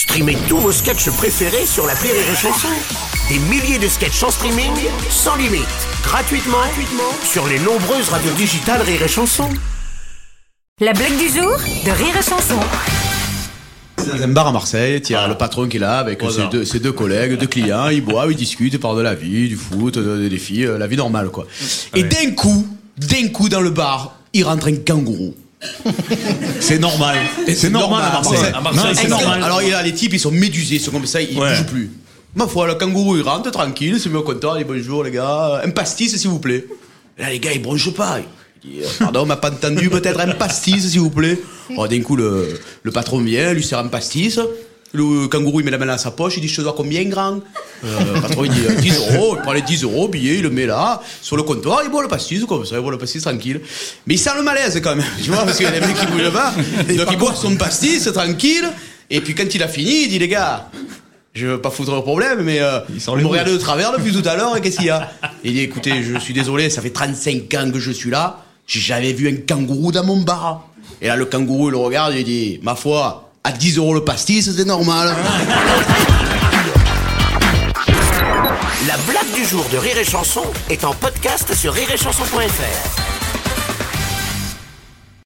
Streamez tous vos sketchs préférés sur la Rire et Chanson. Des milliers de sketchs en streaming, sans limite, gratuitement, gratuitement sur les nombreuses radios digitales Rire et Chanson. La blague du jour de Rire et Chanson. Dans un bar à Marseille, il y a le patron qui est là avec ses deux, ses deux collègues, deux clients, ils boivent, ils discutent, ils parlent de la vie, du foot, de- des filles, euh, la vie normale quoi. Et d'un coup, d'un coup dans le bar, il rentre un kangourou. C'est normal. C'est normal à Marseille. À c'est normal. Alors il a les types, ils sont médusés, ils sont comme ça, ils Ouais. bougent plus. Ma foi, le kangourou il rentre tranquille, il se met au comptoir, il dit bonjour les gars, un pastis s'il vous plaît. Et là les gars ils bronchent pas. Il dit, euh, pardon, on m'a pas entendu, peut-être un pastis s'il vous plaît. Oh, d'un coup le, le patron vient, lui sert un pastis. Le kangourou il met la main dans sa poche, il dit je te dois combien grand? Euh, patron il dit euh, 10 euros, il prend les 10 euros, billet, il le met là, sur le comptoir, il boit le pastis comme ça, il boit le pastis tranquille. Mais il sent le malaise quand même, tu vois, parce qu'il y a des mecs qui bougent pas. Donc il boit son pastis tranquille, et puis quand il a fini, il dit les gars, je veux pas foutre le problème, mais euh, les me boules. regardez de travers depuis tout à l'heure, et qu'est-ce qu'il y a? Il dit écoutez, je suis désolé, ça fait 35 ans que je suis là, j'ai jamais vu un kangourou dans mon bar. Et là, le kangourou, il le regarde, il dit ma foi, à 10 euros le pastis, c'est normal. La blague du jour de Rire et Chanson est en podcast sur rireetchanson.fr.